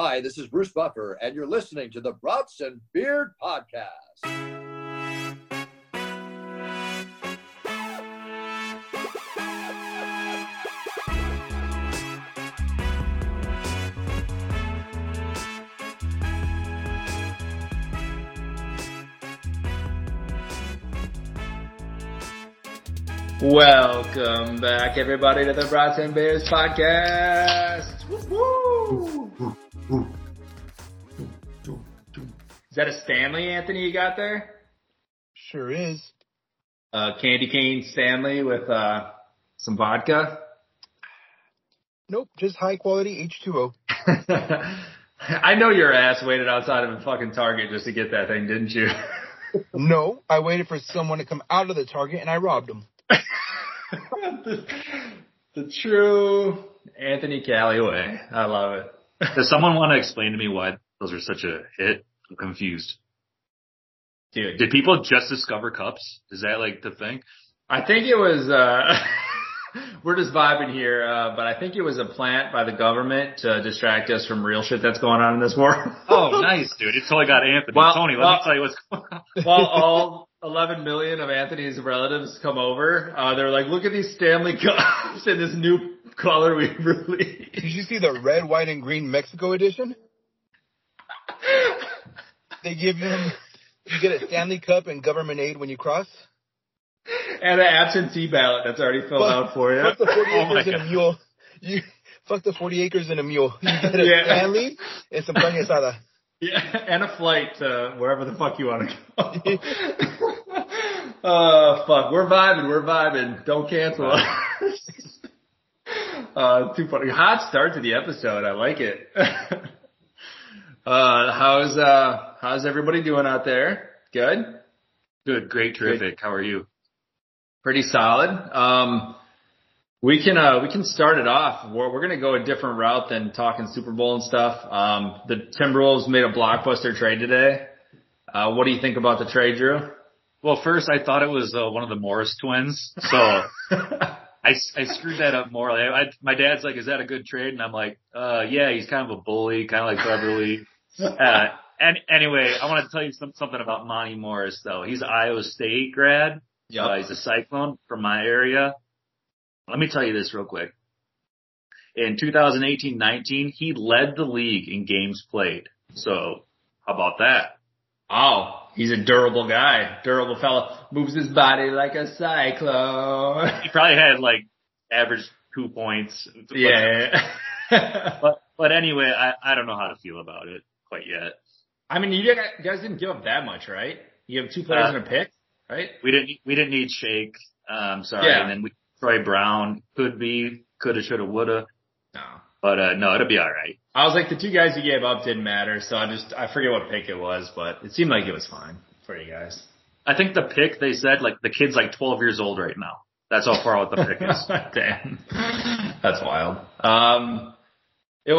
Hi, this is Bruce Buffer, and you're listening to the Brats and Beard Podcast. Welcome back, everybody, to the Brats and Bears podcast. Woo-hoo! Is that a Stanley, Anthony, you got there? Sure is. Uh, candy cane Stanley with uh, some vodka? Nope, just high quality H2O. I know your ass waited outside of a fucking Target just to get that thing, didn't you? no, I waited for someone to come out of the Target and I robbed them. the, the true Anthony Cali way. I love it. Does someone want to explain to me why those are such a hit? I'm confused. Dude, Did people just discover cups? Is that like the thing? I think it was, uh, we're just vibing here, uh, but I think it was a plant by the government to distract us from real shit that's going on in this world. Oh, nice, dude. It totally got Anthony. Well, Tony, let well- me tell you what's going on. While all 11 million of Anthony's relatives come over, uh, they're like, look at these Stanley cups and this new color we released. Did you see the red, white, and green Mexico edition? They give him, you get a Stanley Cup and government aid when you cross. and an absentee ballot that's already filled Fuck- out for you. Fuck the 40 Oh acres and a mule. You, fuck the 40 acres and a mule. You get a Yeah. Stanley and some carne asada. Yeah, and a flight to wherever the fuck you want to go. uh, fuck, we're vibing, we're vibing. Don't cancel us. Uh, too funny. Hot start to the episode. I like it. uh, how's, uh, how's everybody doing out there? Good? Good, great, terrific. How are you? Pretty solid. Um, we can uh, we can start it off. We're, we're going to go a different route than talking Super Bowl and stuff. Um, the Timberwolves made a blockbuster trade today. Uh, what do you think about the trade, Drew? Well, first I thought it was uh, one of the Morris twins, so I, I screwed that up morally. I, I, my dad's like, "Is that a good trade?" And I'm like, "Uh, yeah, he's kind of a bully, kind of like Beverly." Uh, and anyway, I want to tell you some, something about Monte Morris, though. He's an Iowa State grad. Uh, he's a Cyclone from my area. Let me tell you this real quick. In 2018-19, he led the league in games played. So, how about that? oh, he's a durable guy, durable fella. Moves his body like a cyclone. He probably had like average two points. yeah. But, but anyway, I, I don't know how to feel about it quite yet. I mean, you guys didn't give up that much, right? You have two players Uh, and a pick, right? We didn't, we didn't need Shake. Um, sorry. Yeah. And then we, Troy Brown could be, coulda, shoulda, woulda. But, uh, no, it'll be alright. I was like, the two guys you gave up didn't matter, so I just, I forget what pick it was, but it seemed like it was fine for you guys. I think the pick, they said, like, the kid's like 12 years old right now. That's how far out the pick is. Damn. That's wild. Um, it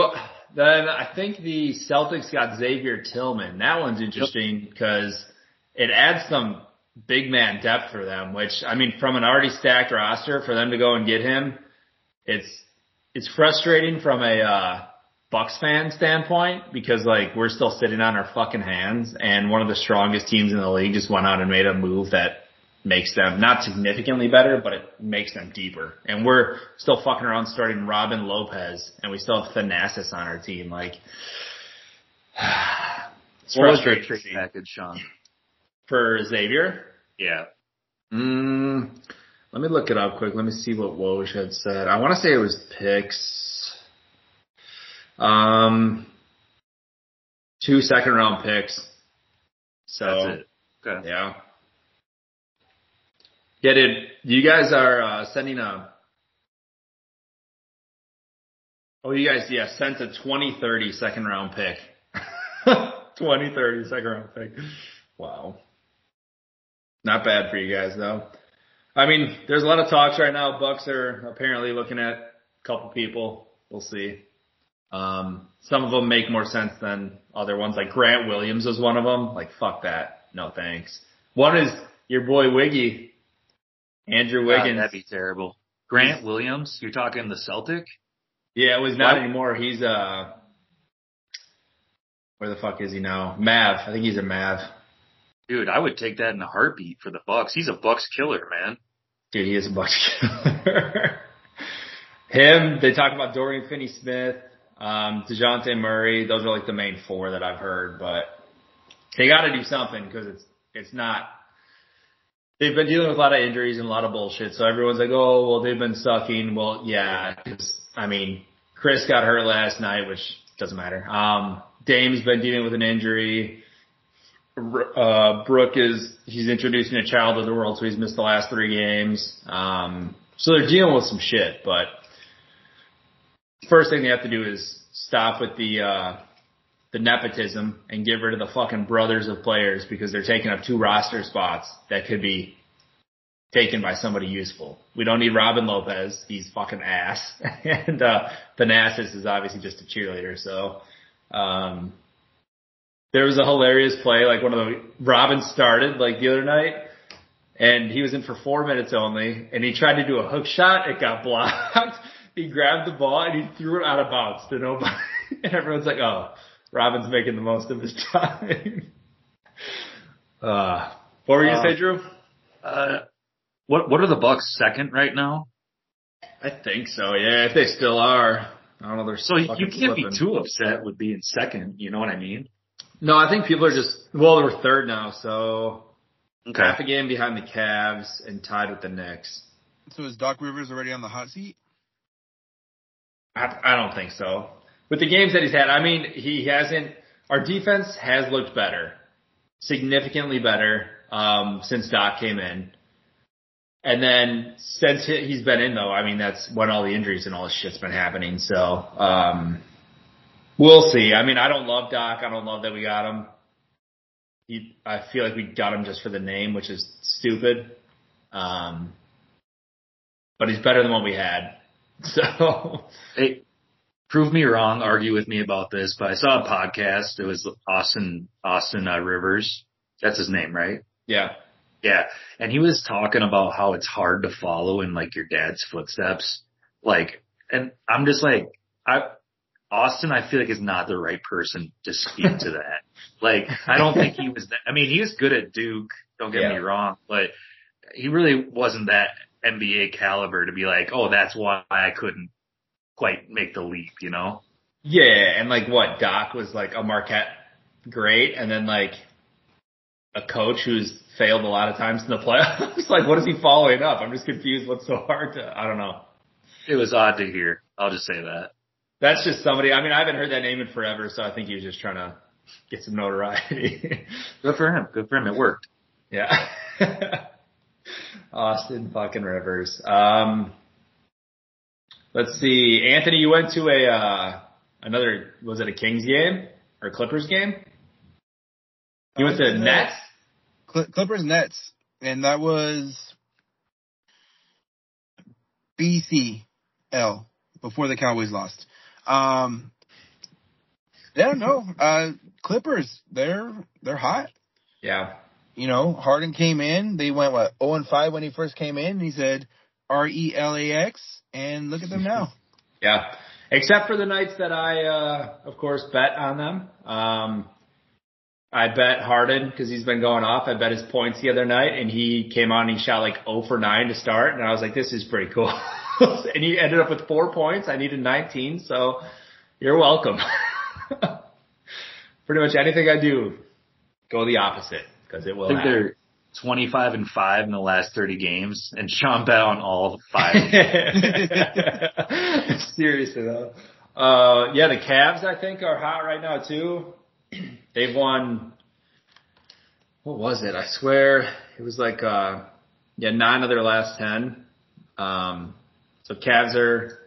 then I think the Celtics got Xavier Tillman. That one's interesting because it adds some big man depth for them, which, I mean, from an already stacked roster, for them to go and get him, it's, it's frustrating from a, uh, Bucks fan standpoint because like we're still sitting on our fucking hands and one of the strongest teams in the league just went out and made a move that makes them not significantly better, but it makes them deeper. And we're still fucking around starting Robin Lopez and we still have Thanasis on our team. Like it's What was trade package, Sean? for Xavier. Yeah. Mm, let me look it up quick. Let me see what Woj had said. I want to say it was picks. Um, two second round picks. So That's it. Okay. yeah. Yeah, dude. You guys are uh, sending a. Oh, you guys, yeah, sent a 2030 second round pick. 2030 second round pick. Wow. Not bad for you guys though. I mean, there's a lot of talks right now. Bucks are apparently looking at a couple people. We'll see. Um, some of them make more sense than other ones. Like Grant Williams was one of them. Like fuck that. No thanks. One is your boy Wiggy, Andrew God, Wiggins. that'd be terrible. Grant Williams, you're talking the Celtic? Yeah, it was not What? anymore. He's uh Where the fuck is he now? Mav. I think he's a Mav. Dude, I would take that in a heartbeat for the Bucks. He's a Bucks killer, man. Dude, he is a Bucks killer. Him, they talk about Dorian Finney-Smith, um, Dejounte Murray. Those are like the main four that I've heard, but they got to do something because it's, it's not, they've been dealing with a lot of injuries and a lot of bullshit. So everyone's like, oh, well, they've been sucking. Well, yeah, I mean, Chris got hurt last night, which doesn't matter. Um, Dame's been dealing with an injury. Uh, Brook is, he's introducing a child to the world, so he's missed the last three games. Um, so they're dealing with some shit, but first thing they have to do is stop with the, uh, the nepotism and get rid of the fucking brothers of players because they're taking up two roster spots that could be taken by somebody useful. We don't need Robin Lopez. He's fucking ass. and, uh, Thanasis is obviously just a cheerleader. So, um, there was a hilarious play, like one of the, Robin started like the other night and he was in for four minutes only and he tried to do a hook shot. It got blocked. he grabbed the ball and he threw it out of bounds to nobody. and everyone's like, oh, Robin's making the most of his time. uh, what were you gonna Uh, say, Drew? Uh, what what are the Bucks second right now? I think so. Yeah, if they still are. I don't know. They're So you can't be too upset with being second. You know what I mean? No, I think people are just well, they're third now, so Okay. half a game behind the Cavs and tied with the Knicks. So is Doc Rivers already on the hot seat? I, I don't think so. With the games that he's had, I mean, he hasn't. Our defense has looked better, significantly better um, since Doc came in. And then since he- he's been in, though, I mean, that's when all the injuries and all this shit's been happening. So um, we'll see. I mean, I don't love Doc. I don't love that we got him. He, I feel like we got him just for the name, which is stupid. Um, but he's better than what we had. So Hey, prove me wrong. Argue with me about this, but I saw a podcast. It was Austin Austin uh, Rivers. That's his name, right? yeah. Yeah, and he was talking about how it's hard to follow in like your dad's footsteps. Like, and I'm just like, I, Austin, I feel like is not the right person to speak to that. Like, I don't think he was that, I mean, he was good at Duke, don't get Yeah. me wrong, but he really wasn't that NBA caliber to be like, oh, that's why I couldn't quite make the leap, you know? Yeah, and like what Doc was like a Marquette great, and then like a coach who's failed a lot of times in the playoffs. like, what is he following up? I'm just confused. What's so hard to? I don't know. It was odd to hear. I'll just say that. That's just somebody. I mean, I haven't heard that name in forever, so I think he was just trying to get some notoriety. Good for him. Good for him. It worked. yeah. Austin fucking Rivers. Um, let's see. Anthony, you went to a uh, another. Was it a Kings game or Clippers game? You went to Nets. Cl- Clippers Nets, and that was BCL before the Cowboys lost. Um, yeah, no, uh, Clippers, they're they're hot. Yeah. You know, Harden came in. They went what 0 and 5 when he first came in. And he said R E L A X, and look at them now. Yeah. Except for the nights that I, uh, of course, bet on them. Um, I bet Harden because he's been going off. I bet his points the other night and he came on and he shot like 0 for 9 to start. And I was like, this is pretty cool. and you ended up with four points. I needed 19. So you're welcome. pretty much anything I do, go the opposite because it will I think happen. they're 25 and 5 in the last 30 games, and Sean bet on all five. Seriously though. Uh, yeah, the Cavs I think are hot right now too. They've won, what was it? I swear it was like, uh, yeah, nine of their last 10. Um, so Cavs are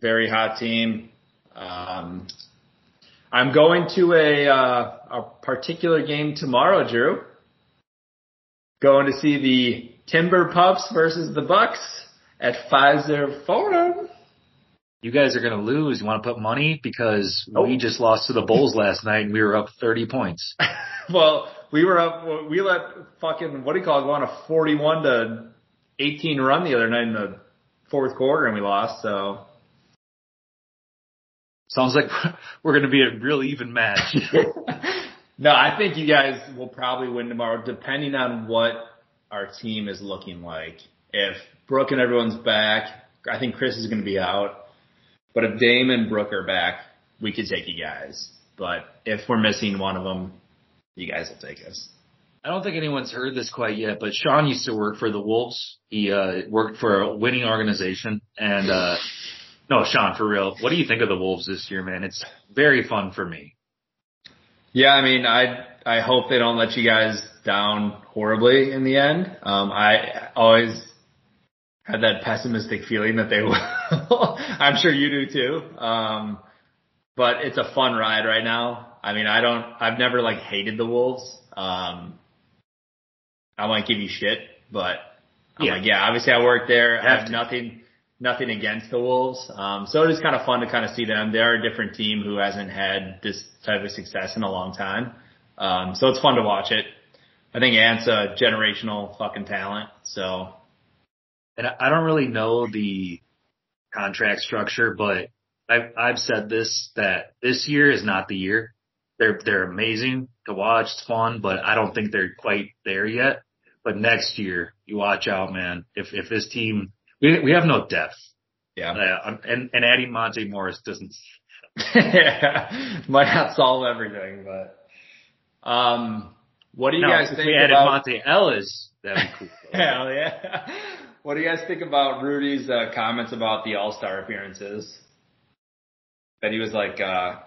very hot team. Um, I'm going to a, uh, a particular game tomorrow, Drew. Going to see the Timber Pups versus the Bucks at Fiserv Forum. you guys are going to lose. You want to put money? Because we just lost to the Bulls last night and we were up 30 points. well, we were up. We let fucking what do you call it? Go on a forty-one to eighteen run the other night in the fourth quarter, and we lost. So Sounds like we're going to be a real even match. no, I think you guys will probably win tomorrow, depending on what our team is looking like. If Brooke and everyone's back, I think Chris is going to be out. But if Dame and Brooke are back, we could take you guys. But if we're missing one of them, you guys will take us. I don't think anyone's heard this quite yet, but Sean used to work for the Wolves. He uh, worked for a winning organization, and uh, no, Sean, for real, what do you think of the Wolves this year, man? It's very fun for me. Yeah, I mean, I I hope they don't let you guys down horribly in the end. Um, I always had that pessimistic feeling that they will. I'm sure you do too. Um, but it's a fun ride right now. I mean, I don't, I've never like hated the Wolves. Um, I might give you shit, but I'm yeah. like, yeah, obviously I work there. I have to. nothing, nothing against the Wolves. Um, so it is kind of fun to kind of see them. They're a different team who hasn't had this type of success in a long time. Um, so it's fun to watch it. I think Ant's a generational fucking talent. So. And I don't really know the contract structure, but I've, I've said this, that this year is not the year. They're, they're amazing to watch. It's fun, but I don't think they're quite there yet. But next year, you watch out, man. If if this team, we we have no depth. Yeah. Uh, and and adding Monte Morris doesn't. yeah, might not solve everything, but um, what do you no, guys if think we added about Monta Ellis? That'd be cool. Hell yeah. What do you guys think about Rudy's uh, comments about the All Star appearances? That he was like, uh,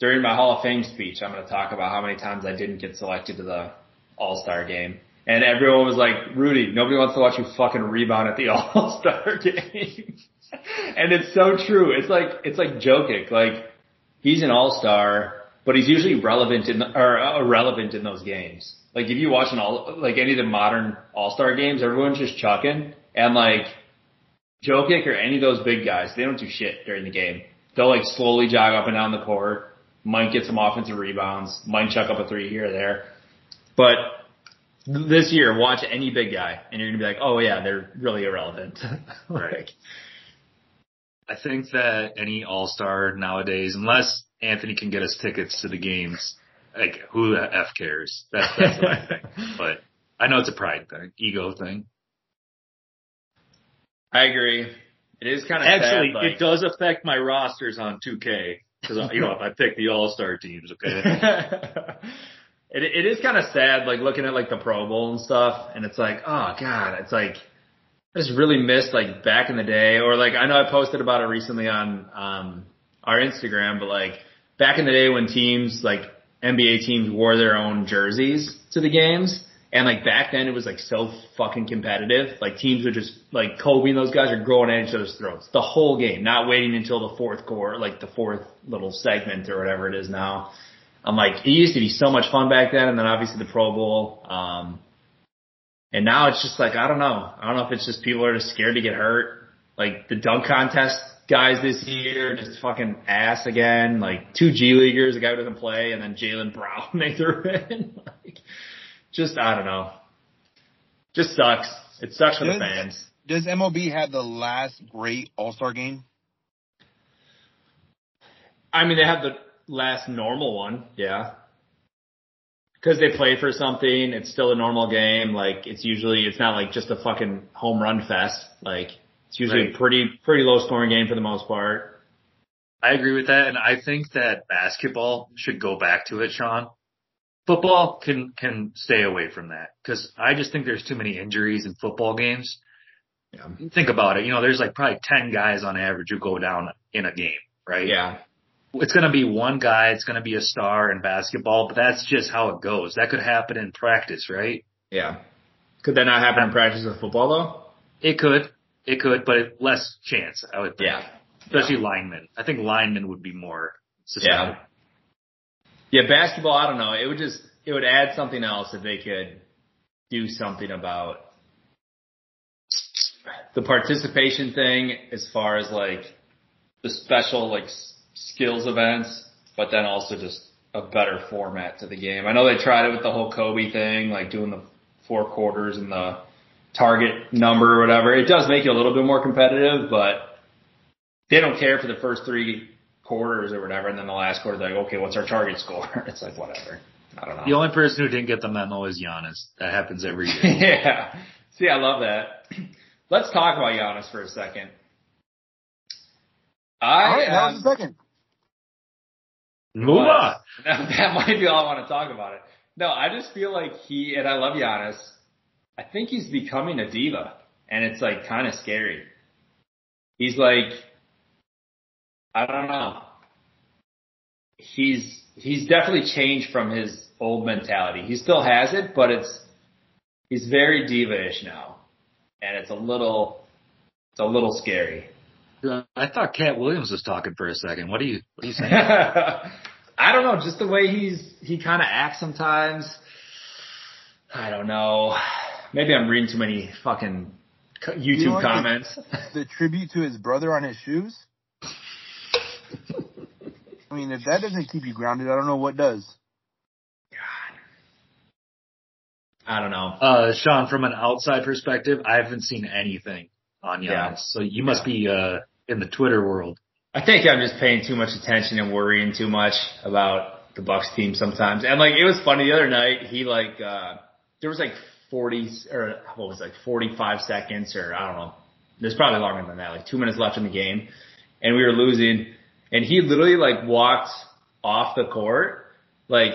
during my Hall of Fame speech, I'm going to talk about how many times I didn't get selected to the All Star game. And everyone was like, Rudy, nobody wants to watch you fucking rebound at the All Star game. and it's so true. It's like, it's like Jokic. Like, he's an All Star, but he's usually relevant in, or uh, irrelevant in those games. Like, if you watch an all, like any of the modern All Star games, everyone's just chucking. And like, Jokic or any of those big guys, they don't do shit during the game. They'll like slowly jog up and down the court, might get some offensive rebounds, might chuck up a three here or there. But this year, watch any big guy, and you're gonna be like, oh yeah, they're really irrelevant. like, right. I think that any All Star nowadays, unless Anthony can get us tickets to the games, like who the f cares? That's that's what I think. But I know it's a pride thing, ego thing. I agree. It is kind of actually sad, like, it does affect my rosters on 2K because you know if I pick the All Star teams, okay. it it is kind of sad, like looking at like the Pro Bowl and stuff, and it's like, oh god, it's like I just really missed like back in the day, or like I know I posted about it recently on um our Instagram, but like back in the day when teams like NBA teams wore their own jerseys to the games. And like back then it was like so fucking competitive. Like teams would just like Kobe and those guys are growing at each other's throats the whole game, not waiting until the fourth quarter, like the fourth little segment or whatever it is now. I'm like, it used to be so much fun back then, and then obviously the Pro Bowl. Um, and now it's just like I don't know. I don't know if it's just people are just scared to get hurt. Like the dunk contest guys this year, just fucking ass again. Like two G leaguers, a guy who doesn't play, and then Jaylen Brown they threw in. like, just I don't know. Just sucks. It sucks for does, the fans. Does MLB have the last great All Star game? I mean, they have the last normal one, yeah. Because they play for something, it's still a normal game. Like it's usually, it's not like just a fucking home run fest. Like it's usually right. a pretty pretty low scoring game for the most part. I agree with that, and I think that basketball should go back to it, Sean. Football can can stay away from that because I just think there's too many injuries in football games. Yeah. Think about it. You know, there's like probably ten guys on average who go down in a game, right? Yeah it's going to be one guy. It's going to be a star in basketball, but that's just how it goes. That could happen in practice, right? Yeah. Could that not happen in practice with football though? It could. It could, but less chance, I would think. Yeah. Especially yeah. linemen. I think linemen would be more. Yeah. Yeah, basketball, I don't know. It would just, it would add something else if they could do something about the participation thing as far as like the special like skills events, but then also just a better format to the game. I know they tried it with the whole Kobe thing, like doing the four quarters and the target number or whatever. It does make it a little bit more competitive, but they don't care for the first three quarters or whatever, and then the last quarter, they're like, okay, what's our target score? It's like whatever. I don't know. The only person who didn't get the memo is Giannis. That happens every year. yeah. See, I love that. Let's talk about Giannis for a second. I All right, that am- was the second. Move on. That, that might be all I want to talk about it. No, I just feel like he and I love Giannis. I think he's becoming a diva, and it's like kind of scary. He's like, I don't know. He's he's definitely changed from his old mentality. He still has it, but it's he's very diva-ish now, and it's a little it's a little scary. I thought Katt Williams was talking for a second. What are you? What are you saying? I don't know, just the way he's he kind of acts sometimes. I don't know. Maybe I'm reading too many fucking YouTube You know what? comments. The tribute to his brother on his shoes. I mean, if that doesn't keep you grounded, I don't know what does. God. I don't know. Uh, Sean, from an outside perspective, I haven't seen anything on Giannis. Yeah. So you must be uh in the Twitter world. I think I'm just paying too much attention and worrying too much about the Bucks team sometimes. And like it was funny the other night, he like uh there was like 40 or what was it, like 45 seconds or I don't know. There's probably longer than that, like 2 minutes left in the game and we were losing and he literally like walked off the court like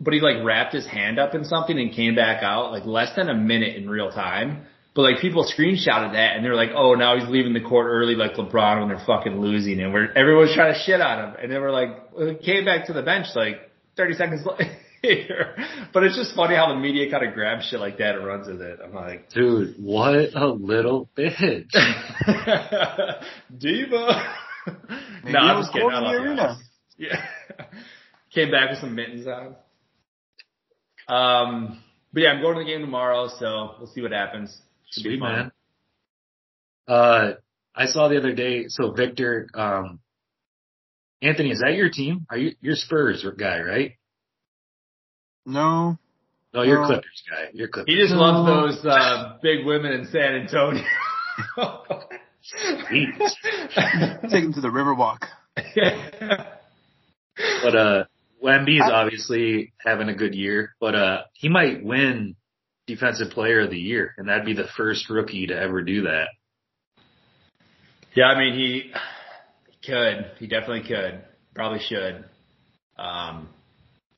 but he like wrapped his hand up in something and came back out like less than a minute in real time. But like people screenshotted that and they're like, oh, now he's leaving the court early like LeBron when they're fucking losing and we're everyone's trying to shit on him. And then we're like, well, he came back to the bench like 30 seconds later. but it's just funny how the media kind of grabs shit like that and runs with it. I'm like, Dude, what a little bitch. diva. Maybe no, I'm was just kidding. I love the arena. Giannis. Yeah. Came back with some mittens on. Um, but yeah, I'm going to the game tomorrow, so we'll see what happens. Should be Sweet fun. man. Uh, I saw the other day. So Victor, um, Anthony, is that your team? Are you you're Spurs guy, right? No, No, you're No. Clippers guy. You're Clippers. He just No. loves those uh, big women in San Antonio. take him to the Riverwalk. But uh, Wemby's obviously having a good year, but uh, he might win Defensive Player of the Year, and that'd be the first rookie to ever do that. yeah, I mean he, could. He definitely could. Probably should. Um,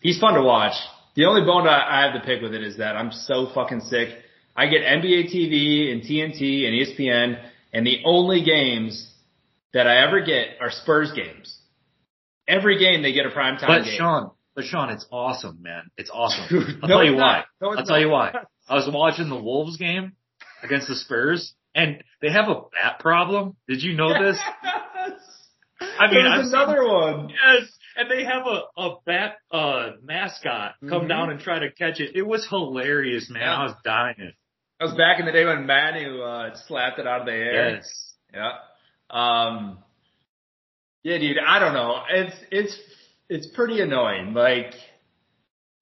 he's fun to watch. The only bone I, I have to pick with it is that I'm so fucking sick. I get NBA TV and TNT and ESPN, and the only games that I ever get are Spurs games. Every game they get a primetime But game. Sean, but Sean, it's awesome, man. It's awesome. I'll no, tell you why. No, I'll tell you why. I was watching the Wolves game against the Spurs, and they have a bat problem. Did you know this? I mean, There's another one. Yes, and they have a a bat uh mascot come Mhm. down and try to catch it. It was hilarious, man. Yeah. I was dying. That was back in the day when Manu uh, slapped it out of the air. Yes. Yeah. Um. Yeah, dude. I don't know. It's it's it's pretty annoying. Like,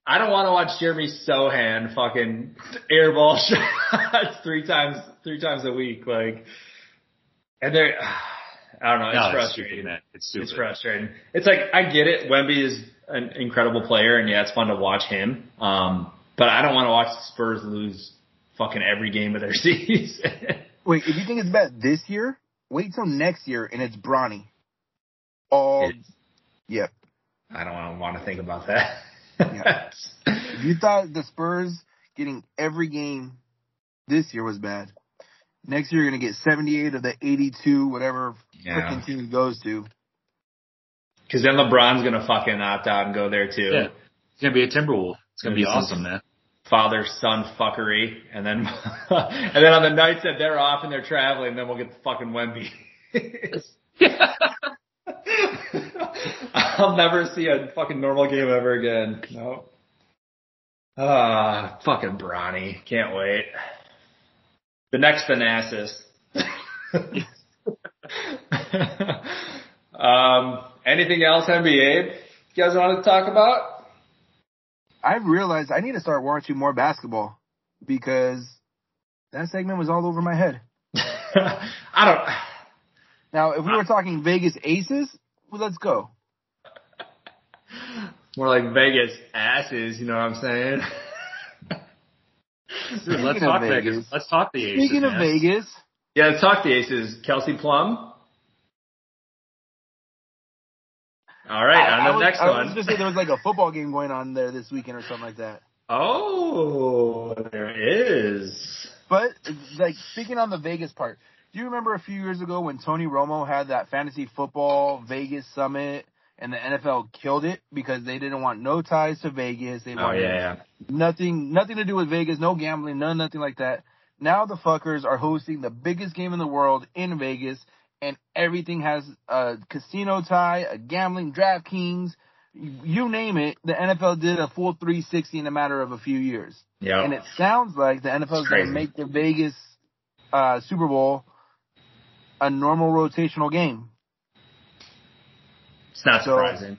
I don't want to watch Jeremy Sochan fucking airball shots three times three times a week. Like, and they're I don't know. It's No, it's frustrating. stupid. It's stupid. It's frustrating. It's like I get it. Wemby is an incredible player, and yeah, it's fun to watch him. Um, but I don't want to watch the Spurs lose fucking every game of their season. Wait, if you think it's bad this year, wait till next year and it's Bronny. All, It's- yep. I don't want to think about that. Yeah. If you thought the Spurs getting every game this year was bad, next year you're gonna get 78 of the 82, whatever Yeah. freaking team he goes to. Because then LeBron's gonna fucking opt out and go there too. Yeah. It's gonna be a Timberwolf. It's gonna be awesome, man. Father son fuckery, and then and then on the nights that they're off and they're traveling, then we'll get the fucking Wemby. I'll never see a fucking normal game ever again. No. Ah, fucking Bronny. Can't wait. The next Thanasis. um, anything else NBA you guys want to talk about? I've realized I need to start watching more basketball because that segment was all over my head. I don't. Now, if we were ah. talking Vegas Aces, well, let's go. More like Vegas asses, you know what I'm saying? Dude, let's talk Vegas. Vegas. Let's talk the Aces. Speaking of man. Vegas, yeah, let's talk the aces. Kelsey Plum. All right, I, on I the was, next I one. was just say there was like a football game going on there this weekend or something like that. Oh, there is. But like speaking on the Vegas part, do you remember a few years ago when Tony Romo had that fantasy football Vegas summit and the NFL killed it because they didn't want no ties to Vegas. They Oh wanted yeah, yeah. nothing nothing to do with Vegas, no gambling, none nothing like that. Now the fuckers are hosting the biggest game in the world in Vegas and everything has a casino tie, a gambling DraftKings, you name it. The NFL did a full 360 in a matter of a few years. Yeah. And it sounds like the NFL is going to make the Vegas uh, Super Bowl a normal rotational game. It's not So- surprising.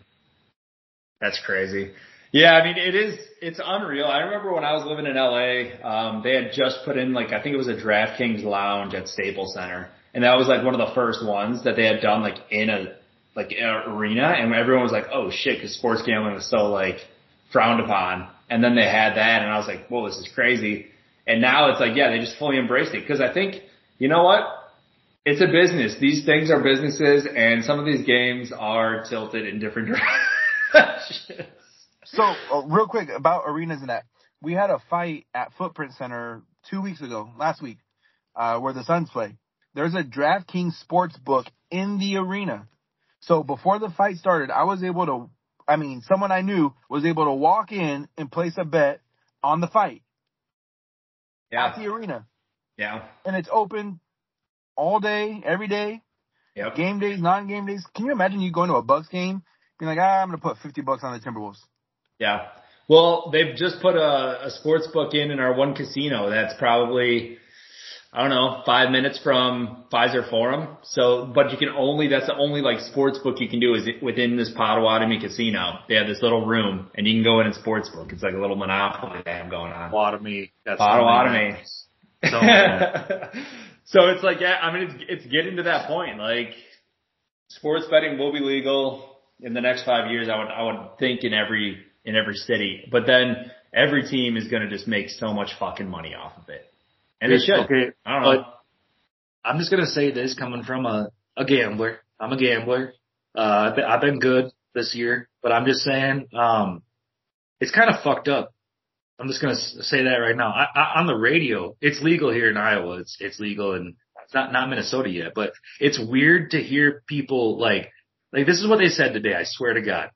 That's crazy. Yeah, I mean it is. It's unreal. I remember when I was living in LA, um, they had just put in like I think it was a DraftKings lounge at Staples Center, and that was like one of the first ones that they had done like in a like in an arena, and everyone was like, "Oh shit," because sports gambling was so like frowned upon. And then they had that, and I was like, "Whoa, this is crazy." And now it's like, yeah, they just fully embraced it because I think you know what? It's a business. These things are businesses, and some of these games are tilted in different directions. So, uh, real quick about arenas and that, we had a fight at Footprint Center two weeks ago, last week, uh, where the Suns play. There's a DraftKings sports book in the arena. So before the fight started, I was able to, I mean, someone I knew was able to walk in and place a bet on the fight at the arena. yeah, And it's open all day, every day, yep. game days, non-game days. Can you imagine you going to a Bucks game, being like, ah, I'm going to put 50 bucks on the Timberwolves? Yeah. Well, they've just put a, a sports book in in our one casino. That's probably, I don't know, five minutes from Fiserv Forum. So, but you can only, that's the only like sports book you can do is within this Potawatomi casino. They have this little room and you can go in and sports book. It's like a little monopoly they have going on. Potawatomi. That's Potawatomi. So, so it's like, yeah, I mean, it's, it's getting to that point. Like, sports betting will be legal in the next five years. I would, I would think in every, in every city. But then every team is going to just make so much fucking money off of it. And they should. Okay, I don't know. I'm just gonna say this coming from a, a gambler. I'm a gambler. Uh, I've been, I've been good this year, but I'm just saying, um, it's kind of fucked up. I'm just gonna say that right now. I, I, on the radio, it's legal here in Iowa. It's it's legal and it's not not Minnesota yet, but it's weird to hear people like like this is what they said today. I swear to God,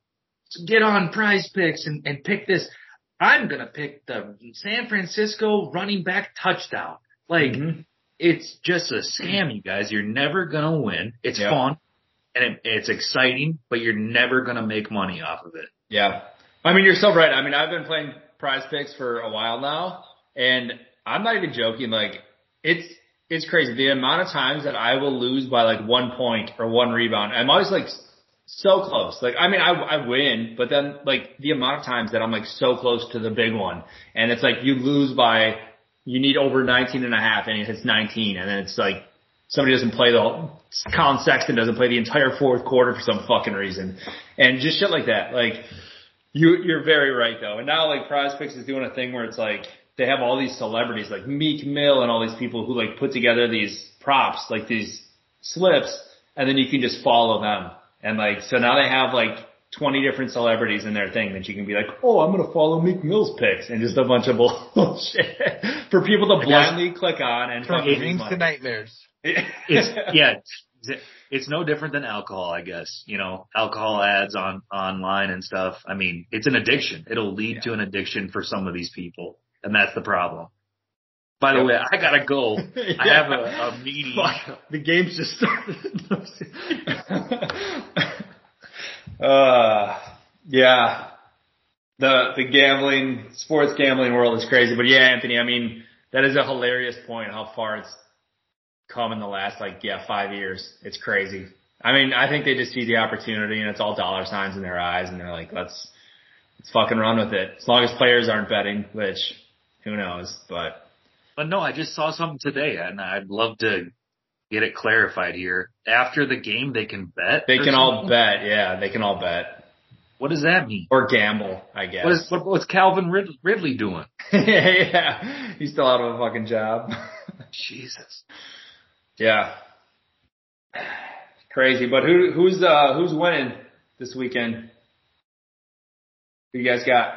get on Prize Picks and and pick this. I'm gonna pick the San Francisco running back touchdown. Like Mhm. it's just a scam, you guys. You're never gonna win. It's Yeah. fun and it, it's exciting, but you're never gonna make money off of it. Yeah. I mean, you're so right. I mean, I've been playing prize picks for a while now and I'm not even joking. Like it's, it's crazy. The amount of times that I will lose by like one point or one rebound. I'm always like so close. Like, I mean, I, I win, but then like the amount of times that I'm like so close to the big one and it's like you lose by, you need over 19 and a half and it hits 19 and then it's like somebody doesn't play the Collin Sexton doesn't play the entire fourth quarter for some fucking reason. And just shit like that. Like, you, you're very right though. And now like Prize Picks is doing a thing where it's like, they have all these celebrities like Meek Mill and all these people who like put together these props, like these slips, and then you can just follow them. And like, so now they have like 20 different celebrities in their thing that you can be like, oh, I'm going to follow Meek Mill's picks and just a bunch of bullshit for people to blindly click on and From fucking dreams to nightmares. It's yeah, it's, no different than alcohol, I guess. You know, alcohol ads on online and stuff. I mean, it's an addiction. It'll lead to an addiction for some of these people, and that's the problem. By the way, I gotta go. I have a, a meeting. Fuck, the game's just started. uh, yeah. The, the gambling, sports gambling world is crazy. But yeah, Anthony, I mean, that is a hilarious point how far it's come in the last, like, yeah, five years. It's crazy. I mean, I think they just see the opportunity and it's all dollar signs in their eyes and they're like, let's, let's fucking run with it. As long as players aren't betting, which who knows, but But no, I just saw something today, and I'd love to get it clarified here. After the game, they can bet. They can all bet. Yeah, they can all bet What does that mean? or gamble. I guess. What is what, what's Calvin Rid- Ridley doing? yeah, he's still out of a fucking job. Jesus. Yeah, crazy. But who who's uh who's winning this weekend? Who you guys got?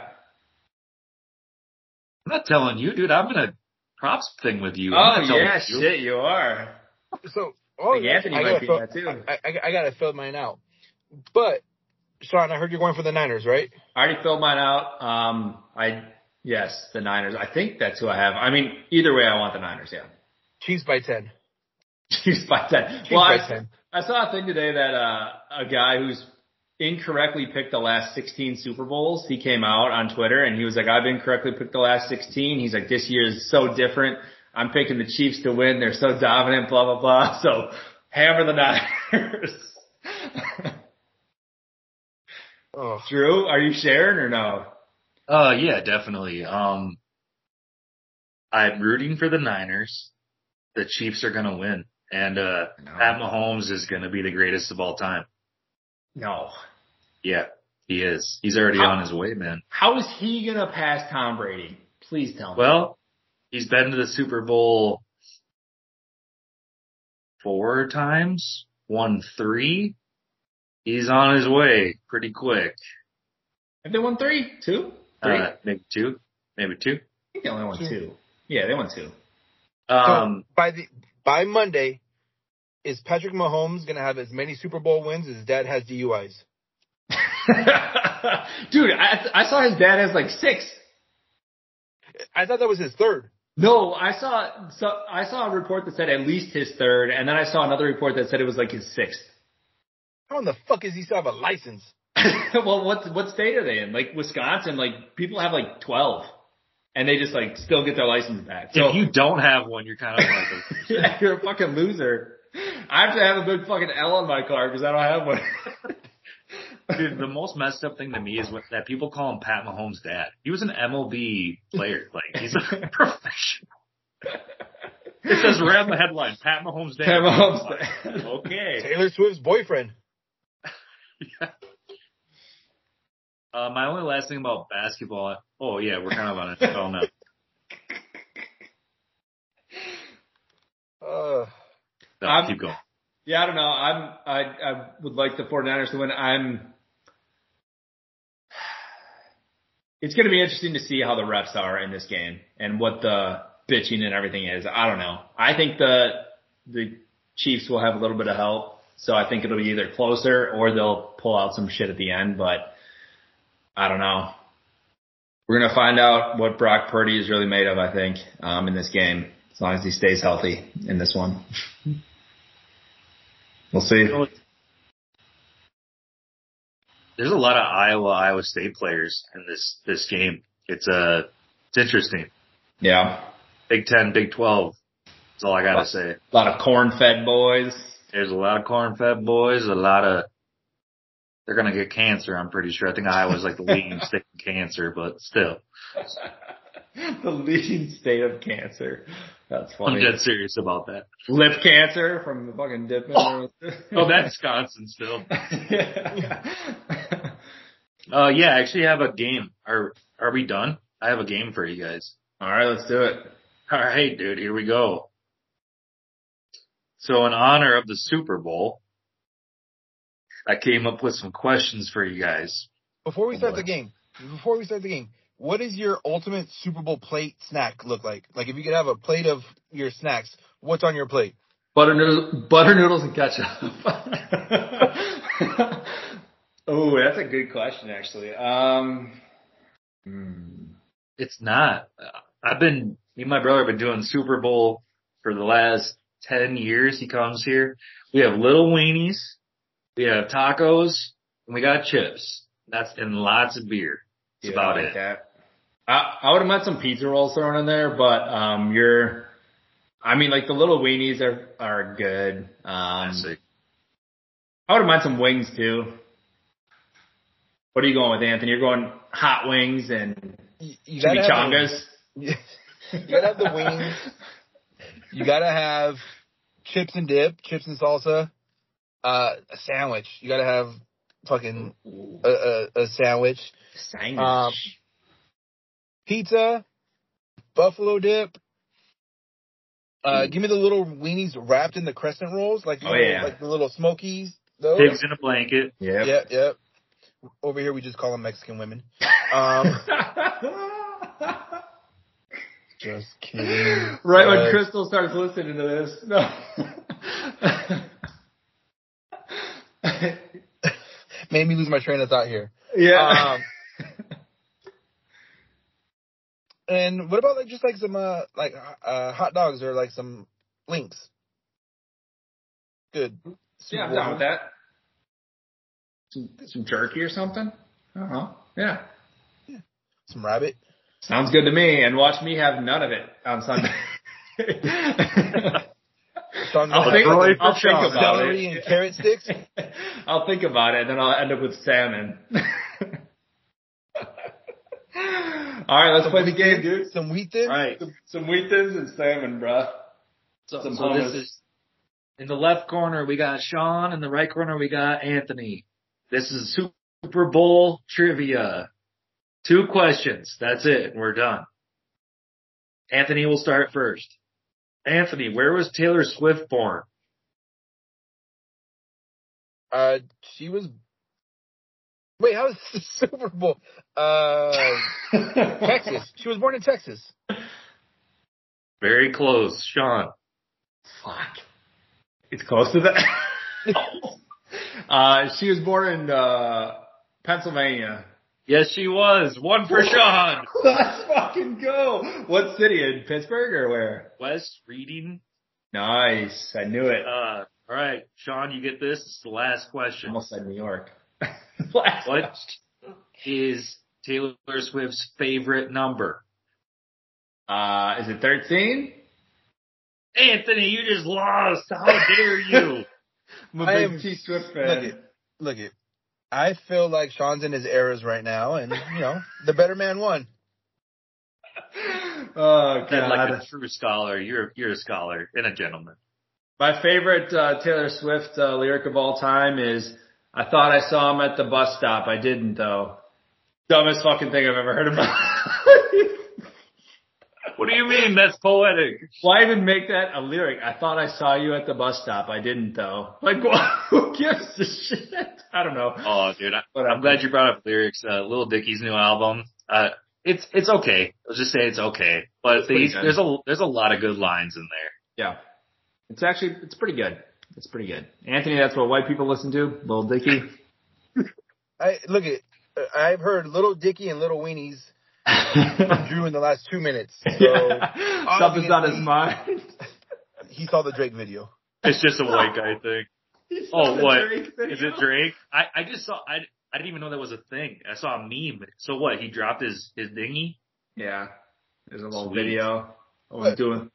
I'm not telling you, dude. I'm in a props thing with you. Oh not yeah, you. shit, you are. So, oh, think Anthony I might gotta be fill- that too. I, I, I gotta fill mine out. But, Sean, I heard you're going for the Niners, right? I already filled mine out. Um, I yes, the Niners. I think that's who I have. I mean, either way, I want the Niners. Yeah, Chiefs by 10. Chiefs by ten. Chiefs well, by I, 10. I saw a thing today that uh, a guy who's incorrectly picked the last 16 Super Bowls. He came out on Twitter and he was like, "I've incorrectly picked the last 16." He's like, "This year is so different. I'm picking the Chiefs to win. They're so dominant. Blah blah blah." So hammer the Niners. Oh. Drew, are you sharing or no? Uh, yeah, definitely. Um, I'm rooting for the Niners. The Chiefs are gonna win, and uh, Pat Mahomes is gonna be the greatest of all time. No. Yeah, he is. He's already How- on his way, man. How is he gonna pass Tom Brady? Please tell me. Well, he's been to the Super Bowl four times, won three. He's on his way pretty quick. have they won three, two, three? Uh, maybe two, maybe two. I think they only won Two. two. Yeah, they won two. Um, so, by the, by Monday, is Patrick Mahomes gonna have as many Super Bowl wins as his dad has DUIs? Dude, I, I saw his dad has like six. I thought that was his third. No, I saw so I saw a report that said at least his third, and then I saw another report that said it was like his sixth. How in the fuck is he still have a license? well, what what state are they in? Like Wisconsin, like people have like twelve, and they just like still get their license back. So if you don't have one, you're kind of like, a, yeah, you're a fucking loser. I have to have a big fucking L on my car because I don't have one. dude. The most messed up thing to me is what, that people call him Pat Mahomes' dad. He was an MLB player. Like he's a professional. It says right on the headline, Pat Mahomes' dad. Pat Mahomes' dad. Okay. Taylor Swift's boyfriend. Uh, my only last thing about basketball. Oh yeah, we're kind of on a oh no. Uh, no I'm- keep going. Yeah, I don't know. I'm I I would like the 49ers to win. I'm It's going to be interesting to see how the refs are in this game and what the bitching and everything is. I don't know. I think the the Chiefs will have a little bit of help, so I think it'll be either closer or they'll pull out some shit at the end, but I don't know. We're going to find out what Brock Purdy is really made of, I think, um, in this game, as long as he stays healthy in this one. We'll see. There's a lot of Iowa Iowa State players in this this game. It's uh it's interesting. Yeah. Big Ten, Big Twelve. That's all I gotta say. A lot of corn fed boys. There's a lot of corn fed boys, a lot of they're gonna get cancer, I'm pretty sure. I think Iowa's like the leading state in cancer, but still. the leading state of cancer. That's funny. I'm dead serious about that. Lip cancer from the fucking dipping. Oh. Oh, that's Wisconsin still. yeah. Uh yeah, I actually have a game. Are are we done? I have a game for you guys. All right, let's do it. All right, dude, here we go. So in honor of the Super Bowl, I came up with some questions for you guys. before we start the game, before we start the game, what does your ultimate Super Bowl plate snack look like? Like if you could have a plate of your snacks, what's on your plate? Butter noodles, butter noodles and ketchup. oh, that's a good question, actually. Um, hmm. It's not. Uh, I've been, me and my brother have been doing Super Bowl for the last 10 years. He comes here. We have little weenies. We have tacos and we got chips. That's, and lots of beer. That's Yeah, about I like it. that. I, I would have meant some pizza rolls thrown in there, but um, you're. I mean, like the little weenies are are good. Um, Classic. I would have meant some wings too. What are you going with, Anthony? You're going hot wings and You, you gotta have chimichangas. you gotta have the wings. You gotta have chips and dip, chips and salsa. Uh, a sandwich. You gotta have fucking a, a, a sandwich. Sandwich. Um, Pizza, buffalo dip. Uh, give me the little weenies wrapped in the crescent rolls, like the Oh, little, yeah. like the little smokies. Those. Pigs in a blanket. Yeah. Yep, yep. Over here, we just call them Mexican women. Um, just kidding. right when Uh, Crystal starts listening to this. No. made me lose my train of thought here. yeah. Um, and what about like just like some uh like uh hot dogs or like some links? Good. yeah, I'm down with that. Some, some jerky or something. I don't know. Yeah. Some rabbit. Sounds good to me. And watch me have none of it on Sunday. Sean's I'll think, have Really? I'll think about celery it. and carrot sticks. I'll think about it, and then I'll end up with salmon. All right, let's play the game, dude. Some wheat thins. Right. Some, some wheat thins and salmon, bruh. So, Some so this is in the left corner we got Sean, in the right corner we got Anthony. This is Super Bowl trivia. Two questions. That's it. We're done. Anthony will start first. Anthony, where was Taylor Swift born? Uh, she was. Wait, how is the Super Bowl? Uh, Texas. She was born in Texas. Very close. Sean. Fuck. It's close to that. uh, she was born in uh, Pennsylvania. Yes, she was. One for Sean. Let's fucking go. What city? In Pittsburgh or where? West Reading. Nice. I knew it. Uh, all right, Sean, you get this. It's the last question. Almost said New York. Last What question. is Taylor Swift's favorite number? Uh, is it 13? Anthony, you just lost. How dare you? I'm a I big am- T Swift Look fan. it, look it. I feel like Sean's in his eras right now, and you know the better man won. Oh And like a true scholar, you're you're a scholar and a gentleman. My favorite uh, Taylor Swift uh, lyric of all time is I thought I saw him at the bus stop. I didn't though. Dumbest fucking thing I've ever heard about. What do you mean? That's poetic. Why even make that a lyric? I thought I saw you at the bus stop. I didn't though. Like, who gives a shit? I don't know. Oh, dude, I. I'm glad you brought up lyrics. Uh, Lil Dicky's new album. Uh, it's it's okay. Let's just say it's okay. But pretty these, there's a there's a lot of good lines in there. Yeah. It's actually, it's pretty good. It's pretty good. Anthony, that's what white people listen to? Little Dicky? I look at. I've heard Little Dicky and Little Weenies Drew in the last two minutes. So Something's on his mind. he saw the Drake video. It's just a white guy thing. Oh, the what? Drake. Is it Drake? I, I just saw, I, I didn't even know that was a thing. I saw a meme. So what? He dropped his, his dinghy? Yeah. There's a little Sweet. video of him What? doing.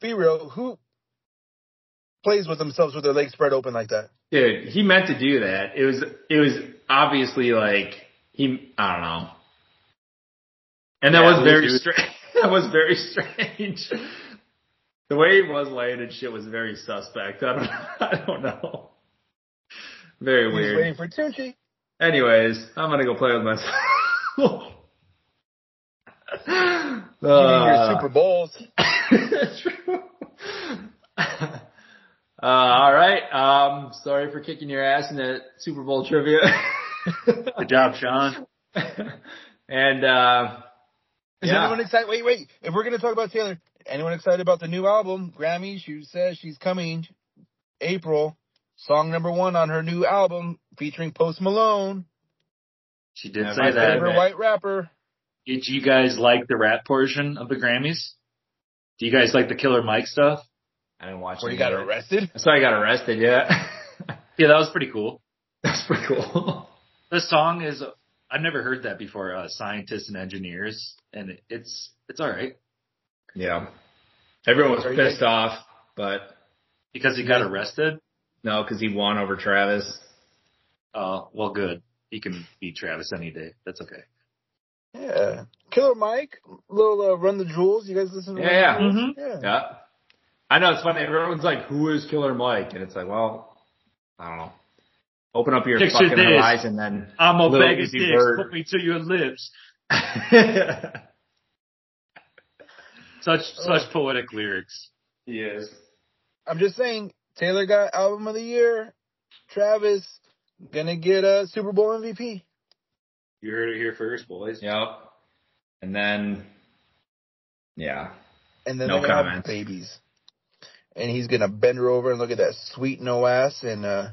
Be real. Who plays with themselves with their legs spread open like that? Dude, he meant to do that. It was, it was obviously like, he, I don't know. And that Yeah, was very strange. that was very strange. The way he was laying and shit was very suspect. I don't, I don't know. Very He was weird. waiting for Tunchi. Anyways, I'm gonna go play with myself. You need your Uh, Super Bowls. True. uh, all right. Um, sorry for kicking your ass in the Super Bowl trivia. Good job, Sean. and uh, Is Yeah. anyone excited? Wait, wait. If we're gonna talk about Taylor, anyone excited about the new album? Grammy, she says she's coming April. Song number one on her new album featuring Post Malone, She did Yeah, say my that. favorite white rapper. Did you guys like the rap portion of the Grammys? Do you guys like the Killer Mike stuff? I didn't watch. Where he any got of it. arrested. I saw he got arrested. Yeah, Yeah, that was pretty cool. that's pretty cool. The song is, I've never heard that before, uh, Scientists and Engineers, and it, it's, it's alright. Yeah, everyone was pissed off, but Because he got arrested? No, because he won over Travis. Oh, well good. He can beat Travis any day. That's okay. Yeah, Killer Mike, little uh, Run the Jewels. You guys listen to Yeah, Run the Jewels? Yeah. Yeah. I know it's funny. Everyone's like, "Who is Killer Mike?" And it's like, well, I don't know. Open up your Picture fucking this. horizon, then I'm a Lil bag of dicks. Vert. Put me to your lips. Such such poetic lyrics. Yes. I'm just saying, Taylor got album of the year. Travis gonna get a Super Bowl MVP. You heard it here first, boys. Yep. And then, yeah, And then No they're gonna comments. have babies. And he's gonna bend her over and look at that sweet no ass and uh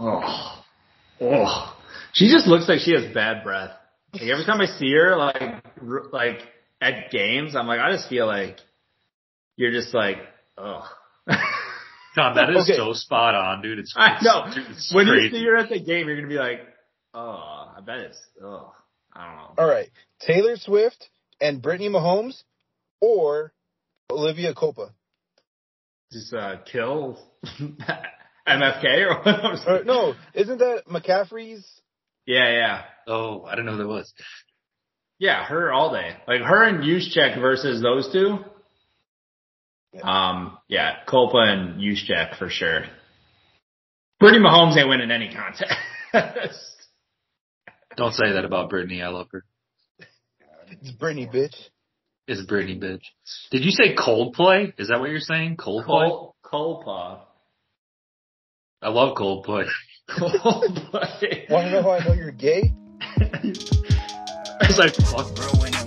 Oh, oh, she just looks like she has bad breath. Like every time I see her, like, like at games, I'm like, I just feel like you're just like, oh. Tom, that is Okay. so spot on, dude. It's I know. Dude, it's when crazy. you see her at the game, you're gonna be like, oh, I bet it's, oh, I don't know. all right. Taylor Swift and Brittany Mahomes or Olivia Culpo. Just uh, kill MFK or what? Or, no, isn't that McCaffrey's Yeah, yeah. Oh, I didn't know who that was. Yeah, her all day. Like her and Juszczyk versus those two. Um, yeah, Culpo and Juszczyk for sure. Brittany Mahomes ain't winning any contest. Don't say that about Brittany. I love her. It's Brittany bitch. It's Brittany, bitch. Did you say Coldplay? Is that what you're saying? Coldplay? Col- Culpo. I love Coldplay. Coldplay. Wanna know how I know you're gay? It's like, fuck. Brewing